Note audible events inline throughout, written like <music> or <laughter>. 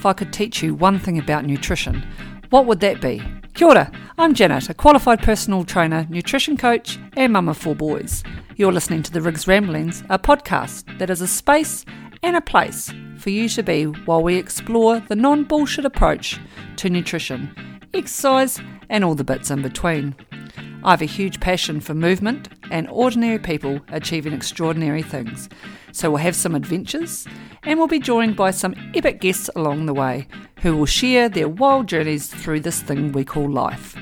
if I could teach you one thing about nutrition, what would that be? Kia ora, I'm Janet, a qualified personal trainer, nutrition coach, and mum of four boys. You're listening to the Riggs Ramblings, a podcast that is a space and a place for you to be while we explore the non bullshit approach to nutrition, exercise, and all the bits in between. I have a huge passion for movement and ordinary people achieving extraordinary things. So we'll have some adventures and we'll be joined by some epic guests along the way who will share their wild journeys through this thing we call life.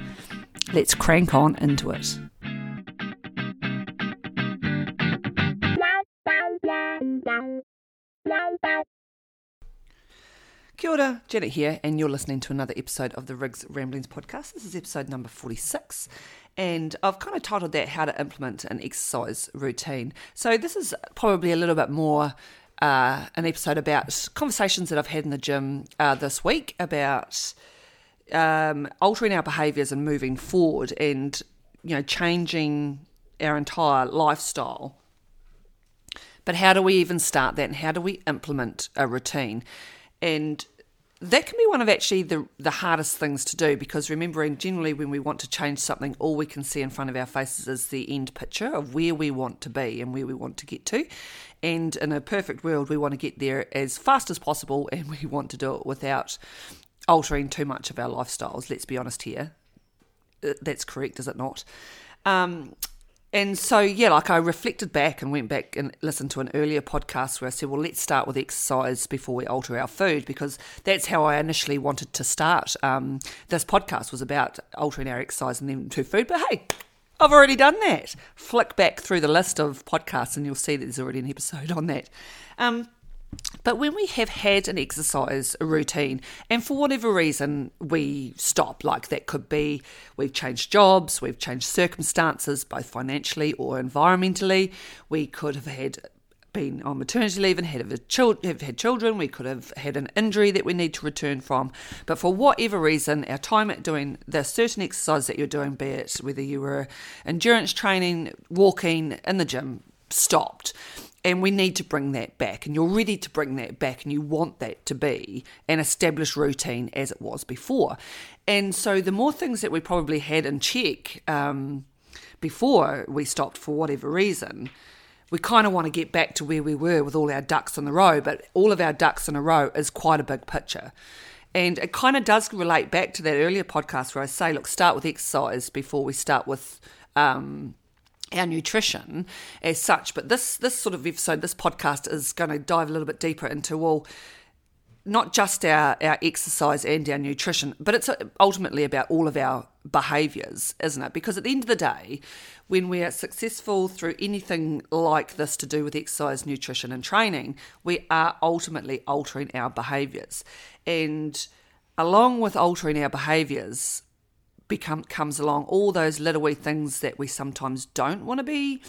Let's crank on into it. Kia ora, Janet here, and you're listening to another episode of the Rigs Ramblings podcast. This is episode number 46, and I've kind of titled that How to Implement an Exercise Routine. So, this is probably a little bit more uh, an episode about conversations that I've had in the gym uh, this week about um, altering our behaviours and moving forward and, you know, changing our entire lifestyle. But how do we even start that and how do we implement a routine? And that can be one of actually the, the hardest things to do because remembering generally when we want to change something, all we can see in front of our faces is the end picture of where we want to be and where we want to get to. And in a perfect world, we want to get there as fast as possible and we <laughs> want to do it without altering too much of our lifestyles. Let's be honest here. Uh, that's correct, is it not? Um, and so, yeah, like I reflected back and went back and listened to an earlier podcast where I said, well, let's start with exercise before we alter our food because that's how I initially wanted to start. Um, this podcast was about altering our exercise and then to food. But hey, I've already done that. Flick back through the list of podcasts and you'll see that there's already an episode <laughs> on that. Um, but when we have had an exercise routine and for whatever reason we stop, like that could be we've changed jobs, we've changed circumstances, both financially or environmentally, we could have had been on maternity leave and had, a child, have had children, we could have had an injury that we need to return from. But for whatever reason, our time at doing the certain exercise that you're doing, be it whether you were endurance training, walking, in the gym, stopped and we need to bring that back. And you're ready to bring that back and you want that to be an established routine as it was before. And so the more things that we probably had in check um, before we stopped for whatever reason we kind of want to get back to where we were with all our ducks in a row but all of our ducks in a row is quite a big picture. And it kind of does relate back to that earlier podcast where I say, look, start with exercise before we start with um, our nutrition as such. But this this sort of episode, this podcast is going to dive a little bit deeper into well, not just our our exercise and our nutrition, but it's uh, ultimately about all of our behaviours, isn't it? Because at the end of the day, when we are successful through anything like this to do with exercise, nutrition, and training, we are ultimately altering our behaviours, and along with altering our behaviours become comes along all those little wee things that we sometimes don't want to be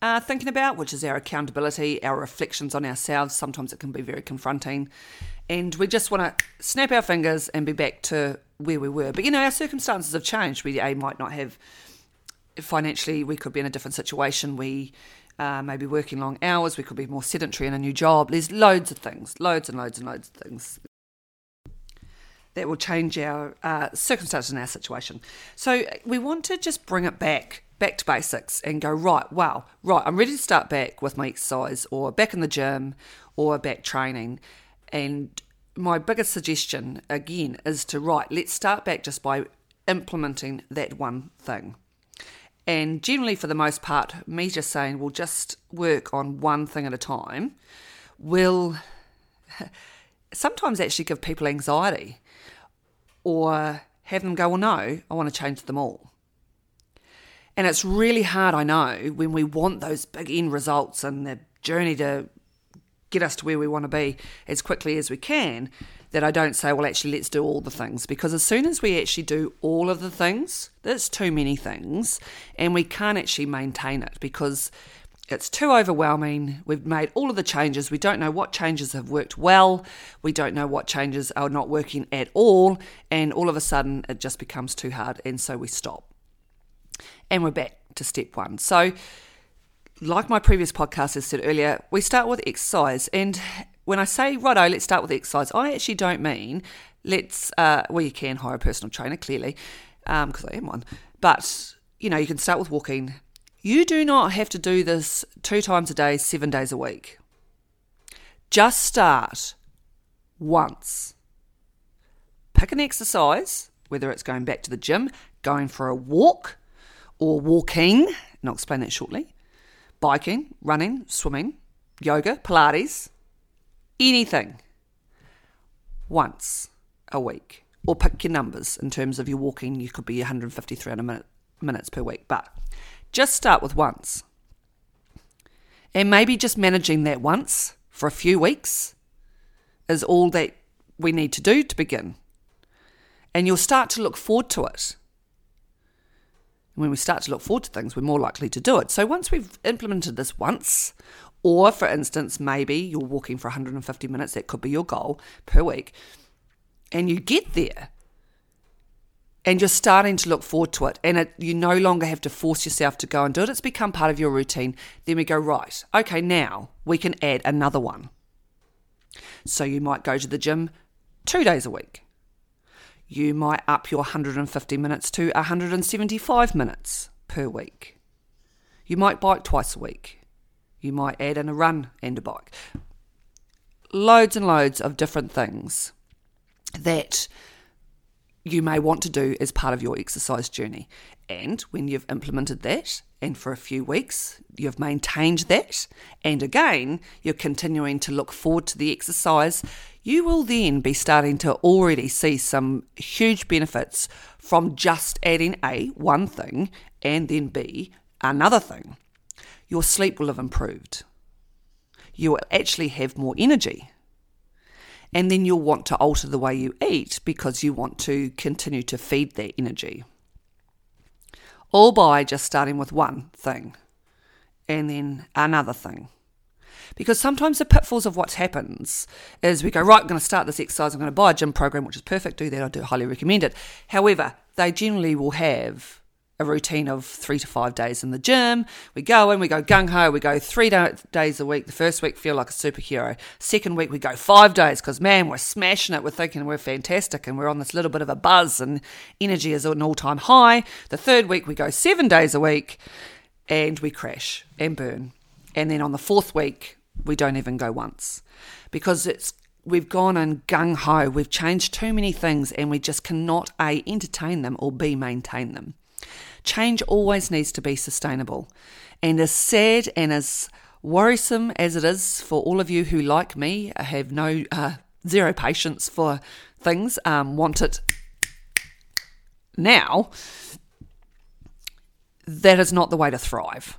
uh, thinking about, which is our accountability, our reflections on ourselves. Sometimes it can be very confronting, and we just want to snap our fingers and be back to where we were. But you know, our circumstances have changed. We a might not have financially. We could be in a different situation. We uh, maybe working long hours. We could be more sedentary in a new job. There's loads of things, loads and loads and loads of things that will change our uh, circumstances and our situation. So we want to just bring it back back to basics and go right wow right i'm ready to start back with my exercise or back in the gym or back training. And my biggest suggestion again is to right let's start back just by implementing that one thing. And generally for the most part me just saying we'll just work on one thing at a time will <laughs> sometimes actually give people anxiety or have them go, well, no, I want to change them all. And it's really hard, I know, when we want those big end results and the journey to get us to where we want to be as quickly as we can, that I don't say, well, actually, let's do all the things. Because as soon as we actually do all of the things, there's too many things, and we can't actually maintain it because it's too overwhelming. We've made all of the changes. We don't know what changes have worked well. We don't know what changes are not working at all. And all of a sudden, it just becomes too hard. And so we stop. And we're back to step one. So, like my previous podcast has said earlier, we start with exercise. And when I say righto, let's start with exercise, I actually don't mean let's. Uh, well, you can hire a personal trainer clearly, because um, I am one. But you know, you can start with walking. You do not have to do this two times a day, seven days a week. Just start once. Pick an exercise, whether it's going back to the gym, going for a walk, or walking, and I'll explain that shortly, biking, running, swimming, yoga, Pilates, anything once a week. Or pick your numbers in terms of your walking, you could be 150, 300 minute, minutes per week, but just start with once. And maybe just managing that once for a few weeks is all that we need to do to begin. And you'll start to look forward to it. When we start to look forward to things, we're more likely to do it. So once we've implemented this once, or for instance, maybe you're walking for 150 minutes, that could be your goal per week, and you get there and you're starting to look forward to it, and it, you no longer have to force yourself to go and do it, it's become part of your routine. Then we go, right, okay, now we can add another one. So you might go to the gym two days a week you might up your 150 minutes to 175 minutes per week. You might bike twice a week. You might add in a run and a bike. Loads and loads of different things that you may want to do as part of your exercise journey. And when you've implemented that, and for a few weeks you've maintained that, and again you're continuing to look forward to the exercise, you will then be starting to already see some huge benefits from just adding A, one thing, and then B, another thing. Your sleep will have improved. You will actually have more energy. And then you'll want to alter the way you eat because you want to continue to feed that energy. All by just starting with one thing and then another thing because sometimes the pitfalls of what happens is we go, right, I'm going to start this exercise, I'm going to buy a gym program, which is perfect, do that, I do highly recommend it. However, they generally will have a routine of three to five days in the gym. We go in, we go gung ho, we go three days a week. The first week, feel like a superhero. Second week, we go five days because, man, we're smashing it. We're thinking we're fantastic and we're on this little bit of a buzz and energy is at an all time high. The third week, we go seven days a week and we crash and burn. And then on the fourth week, we don't even go once because it's we've gone and gung ho. We've changed too many things and we just cannot A, entertain them or B, maintain them. Change always needs to be sustainable. And as sad and as worrisome as it is for all of you who, like me, have no uh, zero patience for things, um, want it now, that is not the way to thrive.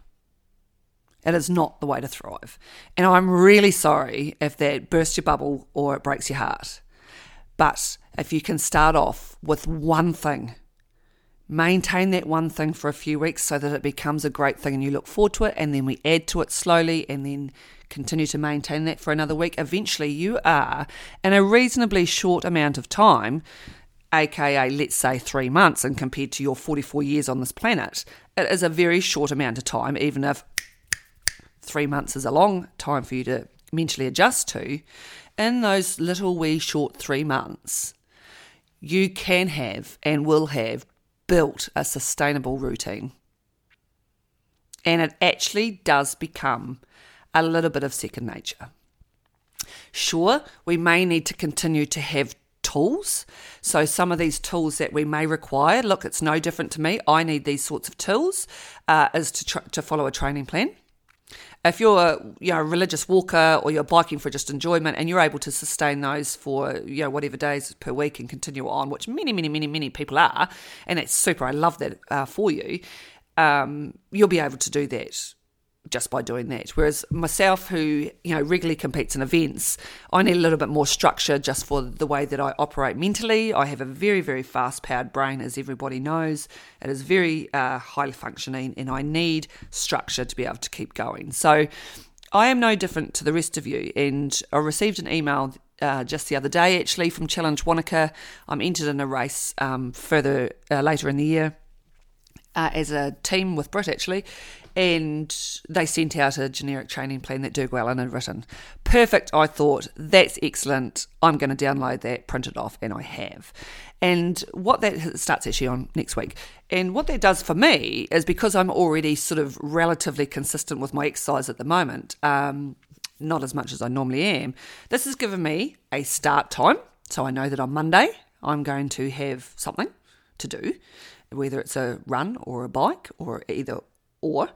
It is not the way to thrive. And I'm really sorry if that bursts your bubble or it breaks your heart. But if you can start off with one thing, maintain that one thing for a few weeks so that it becomes a great thing and you look forward to it, and then we add to it slowly and then continue to maintain that for another week. Eventually, you are in a reasonably short amount of time aka let's say three months, and compared to your 44 years on this planet, it is a very short amount of time, even if three months is a long time for you to mentally adjust to, in those little wee short three months, you can have and will have built a sustainable routine. And it actually does become a little bit of second nature. Sure, we may need to continue to have tools. So, some of these tools that we may require look, it's no different to me. I need these sorts of tools, uh, is to, tr- to follow a training plan if you're a, you know, a religious walker or you're biking for just enjoyment and you're able to sustain those for you know whatever days per week and continue on, which many many many many people are, and that's super. I love that uh, for you. Um, you'll be able to do that just by doing that. Whereas myself, who you know regularly competes in events, I need a little bit more structure just for the way that I operate mentally. I have a very very fast powered brain, as everybody knows. It is very uh, highly functioning, and I need structure to be able to keep going. So. I am no different to the rest of you, and I received an email uh, just the other day actually from Challenge Wanaka. I'm entered in a race um, further uh, later in the year uh, as a team with Brit actually, and they sent out a generic training plan that Doug Allen had written. Perfect, I thought. That's excellent. I'm going to download that, print it off, and I have. And what that starts actually on next week. And what that does for me is because I'm already sort of relatively consistent with my exercise at the moment, um, not as much as I normally am, this has given me a start time. So I know that on Monday I'm going to have something to do, whether it's a run or a bike or either or.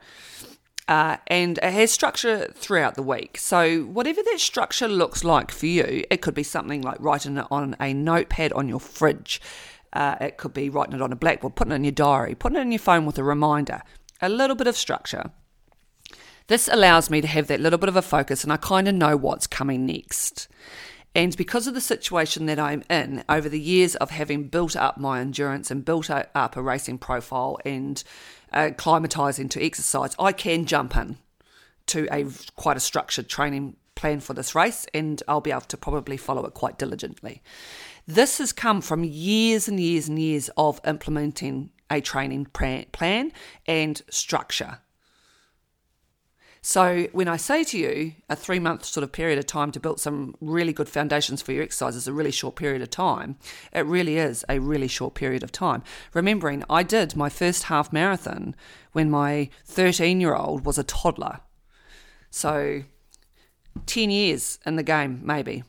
Uh, and it has structure throughout the week. So, whatever that structure looks like for you, it could be something like writing it on a notepad on your fridge. Uh, it could be writing it on a blackboard, putting it in your diary, putting it in your phone with a reminder. A little bit of structure. This allows me to have that little bit of a focus and I kind of know what's coming next. And because of the situation that I'm in, over the years of having built up my endurance and built up a racing profile and uh, climatizing to exercise, I can jump in to a quite a structured training plan for this race, and I'll be able to probably follow it quite diligently. This has come from years and years and years of implementing a training plan and structure. So when I say to you a three month sort of period of time to build some really good foundations for your exercise is a really short period of time, it really is a really short period of time. Remembering I did my first half marathon when my 13 year old was a toddler. So 10 years in the game, maybe,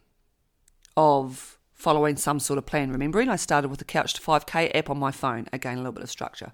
of following some sort of plan. Remembering I started with the Couch to 5K app on my phone. Again, a little bit of structure.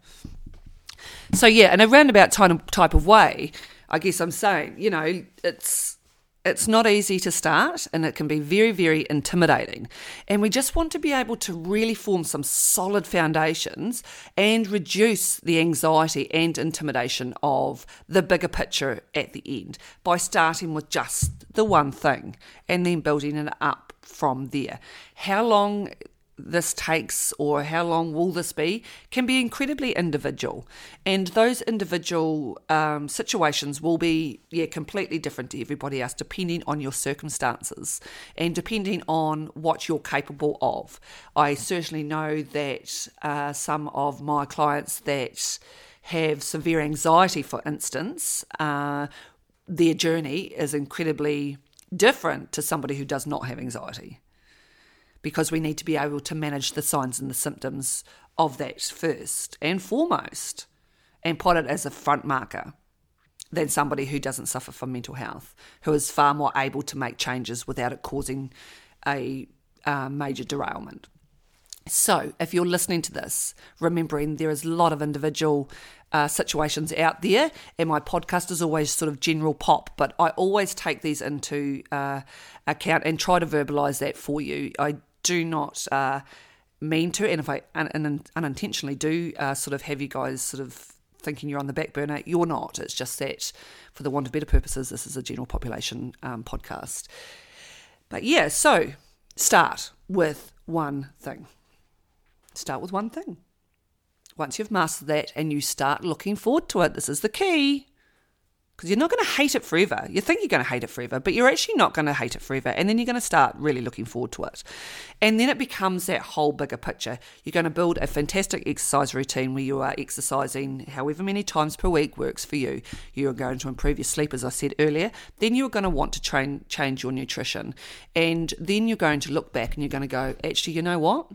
So, yeah, in a roundabout type of way, I guess I'm saying, you know, it's it's not easy to start and it can be very, very intimidating. And we just want to be able to really form some solid foundations and reduce the anxiety and intimidation of the bigger picture at the end by starting with just the one thing and then building it up from there. How long this takes or how long will this be can be incredibly individual. And those individual um, situations will be yeah completely different to everybody else depending on your circumstances and depending on what you're capable of. I certainly know that uh, some of my clients that have severe anxiety for instance uh, their journey is incredibly different to somebody who does not have anxiety because we need to be able to manage the signs and the symptoms of that first and foremost and put it as a front marker than somebody who doesn't suffer from mental health, who is far more able to make changes without it causing a uh, major derailment. So, if you're listening to this, remembering there is a lot of individual uh, situations out there, and my podcast is always sort of general pop, but I always take these into uh, account and try to verbalize that for you. I do not uh, mean to, and if I un- un- unintentionally do uh, sort of have you guys sort of thinking you're on the back burner, you're not. It's just that, for the want of better purposes, this is a general population um, podcast. But yeah, so start with one thing. Start with one thing. Once you've mastered that and you start looking forward to it, this is the key because you're not going to hate it forever. You think you're going to hate it forever, but you're actually not going to hate it forever. And then you're going to start really looking forward to it. And then it becomes that whole bigger picture. You're going to build a fantastic exercise routine where you are exercising however many times per week works for you. You're going to improve your sleep, as I said earlier. Then you're going to want to train, change your nutrition. And then you're going to look back and you're going to go, actually, you know what?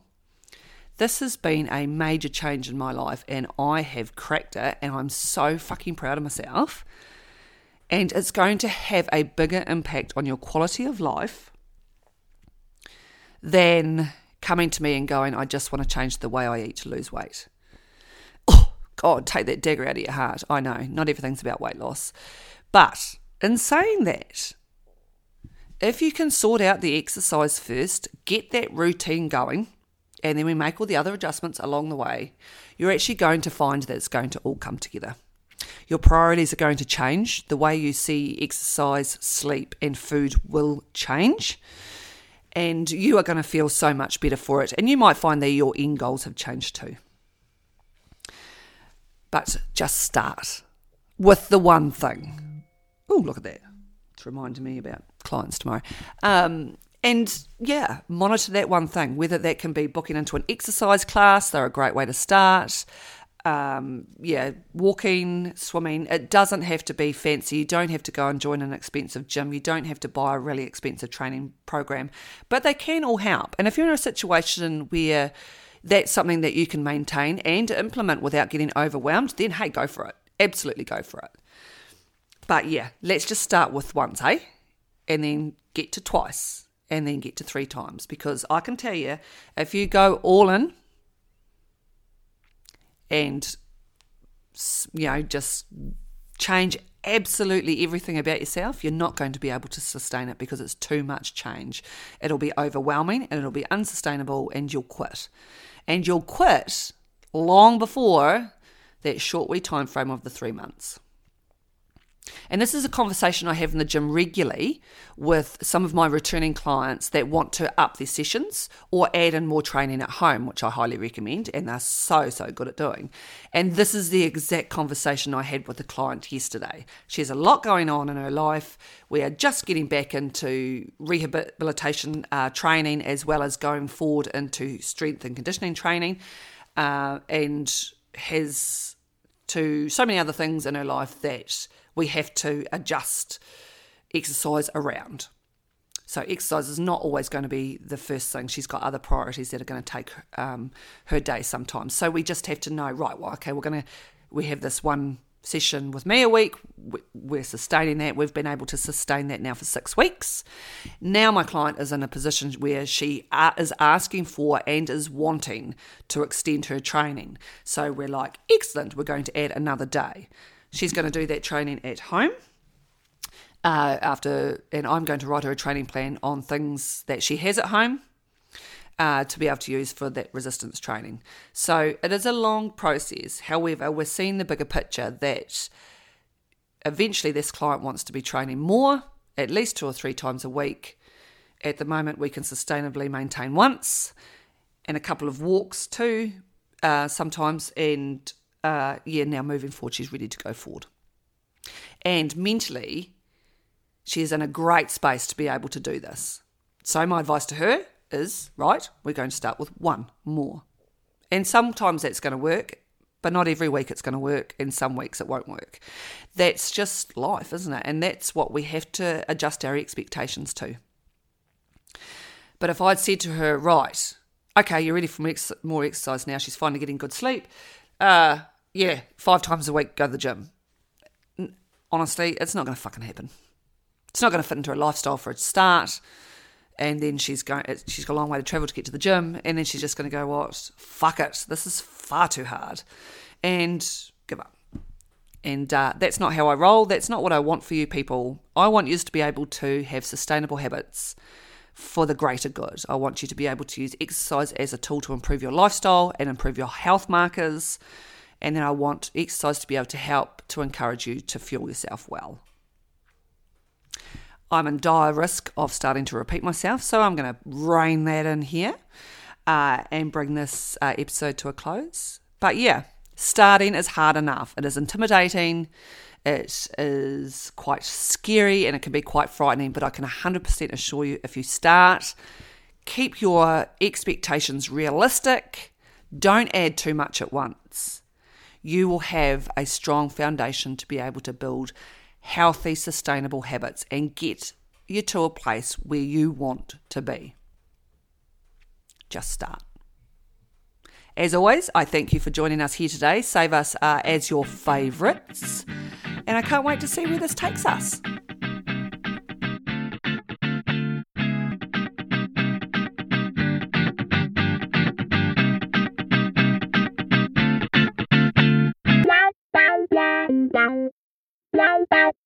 This has been a major change in my life and I have cracked it and I'm so fucking proud of myself and it's going to have a bigger impact on your quality of life than coming to me and going, I just want to change the way I eat to lose weight. Oh, God, take that dagger out of your heart. I know, not everything's about weight loss. But in saying that, if you can sort out the exercise first, get that routine going, and then we make all the other adjustments along the way, you're actually going to find that it's going to all come together. Your priorities are going to change. The way you see exercise, sleep, and food will change. And you are going to feel so much better for it. And you might find that your end goals have changed too. But just start with the one thing. Oh, look at that. It's reminding me about clients tomorrow. Um, and yeah, monitor that one thing, whether that can be booking into an exercise class, they're a great way to start um, yeah, walking, swimming. It doesn't have to be fancy. You don't have to go and join an expensive gym. You don't have to buy a really expensive training program, but they can all help. And if you're in a situation where that's something that you can maintain and implement without getting overwhelmed, then hey, go for it. Absolutely go for it. But yeah, let's just start with once, hey? And then get to twice and then get to three times because I can tell you if you go all in and you know just change absolutely everything about yourself, you're not going to be able to sustain it because it's too much change. It'll be overwhelming and it'll be unsustainable and you'll quit. And you'll quit long before that short wee time frame of the 3 months. And this is a conversation I have in the gym regularly with some of my returning clients that want to up their sessions or add in more training at home, which I highly recommend, and they're so, so good at doing. And this is the exact conversation I had with a client yesterday. She has a lot going on in her life. We are just getting back into rehabilitation uh, training as well as going forward into strength and conditioning training, uh, and has to so many other things in her life that we have to adjust exercise around. So exercise is not always going to be the first thing. She's got other priorities that are going to take um, her day sometimes. So we just have to know, right? Well, okay, we're going to we have this one session with me a week. We're sustaining that. We've been able to sustain that now for six weeks. Now my client is in a position where she is asking for and is wanting to extend her training. So we're like, excellent. We're going to add another day. She's going to do that training at home. Uh, after, and I'm going to write her a training plan on things that she has at home uh, to be able to use for that resistance training. So it is a long process. However, we're seeing the bigger picture that eventually this client wants to be training more, at least two or three times a week. At the moment, we can sustainably maintain once and a couple of walks too, uh, sometimes, and uh, yeah, now moving forward, she's ready to go forward. And mentally, she is in a great space to be able to do this. So, my advice to her is right, we're going to start with one more. And sometimes that's going to work, but not every week it's going to work, and some weeks it won't work. That's just life, isn't it? And that's what we have to adjust our expectations to. But if I'd said to her, right, okay, you're ready for more exercise now, she's finally getting good sleep, uh, yeah, five times a week, go to the gym. Honestly, it's not going to fucking happen. It's not going to fit into her lifestyle for a start. And then she's going. She's got a long way to travel to get to the gym, and then she's just going to go, "What? Fuck it! This is far too hard," and give up. And uh, that's not how I roll. That's not what I want for you people. I want you to be able to have sustainable habits for the greater good. I want you to be able to use exercise as a tool to improve your lifestyle and improve your health markers. And then I want exercise to be able to help to encourage you to fuel yourself well. I'm in dire risk of starting to repeat myself, so I'm going to rein that in here uh, and bring this uh, episode to a close. But yeah, starting is hard enough. It is intimidating, it is quite scary, and it can be quite frightening. But I can 100% assure you if you start, keep your expectations realistic, don't add too much at once you will have a strong foundation to be able to build healthy, sustainable habits and get you to a place where you want to be. Just start. As always, I thank you for joining us here today. Save us uh, as your favourites. And I can't wait to see where this takes us. Blah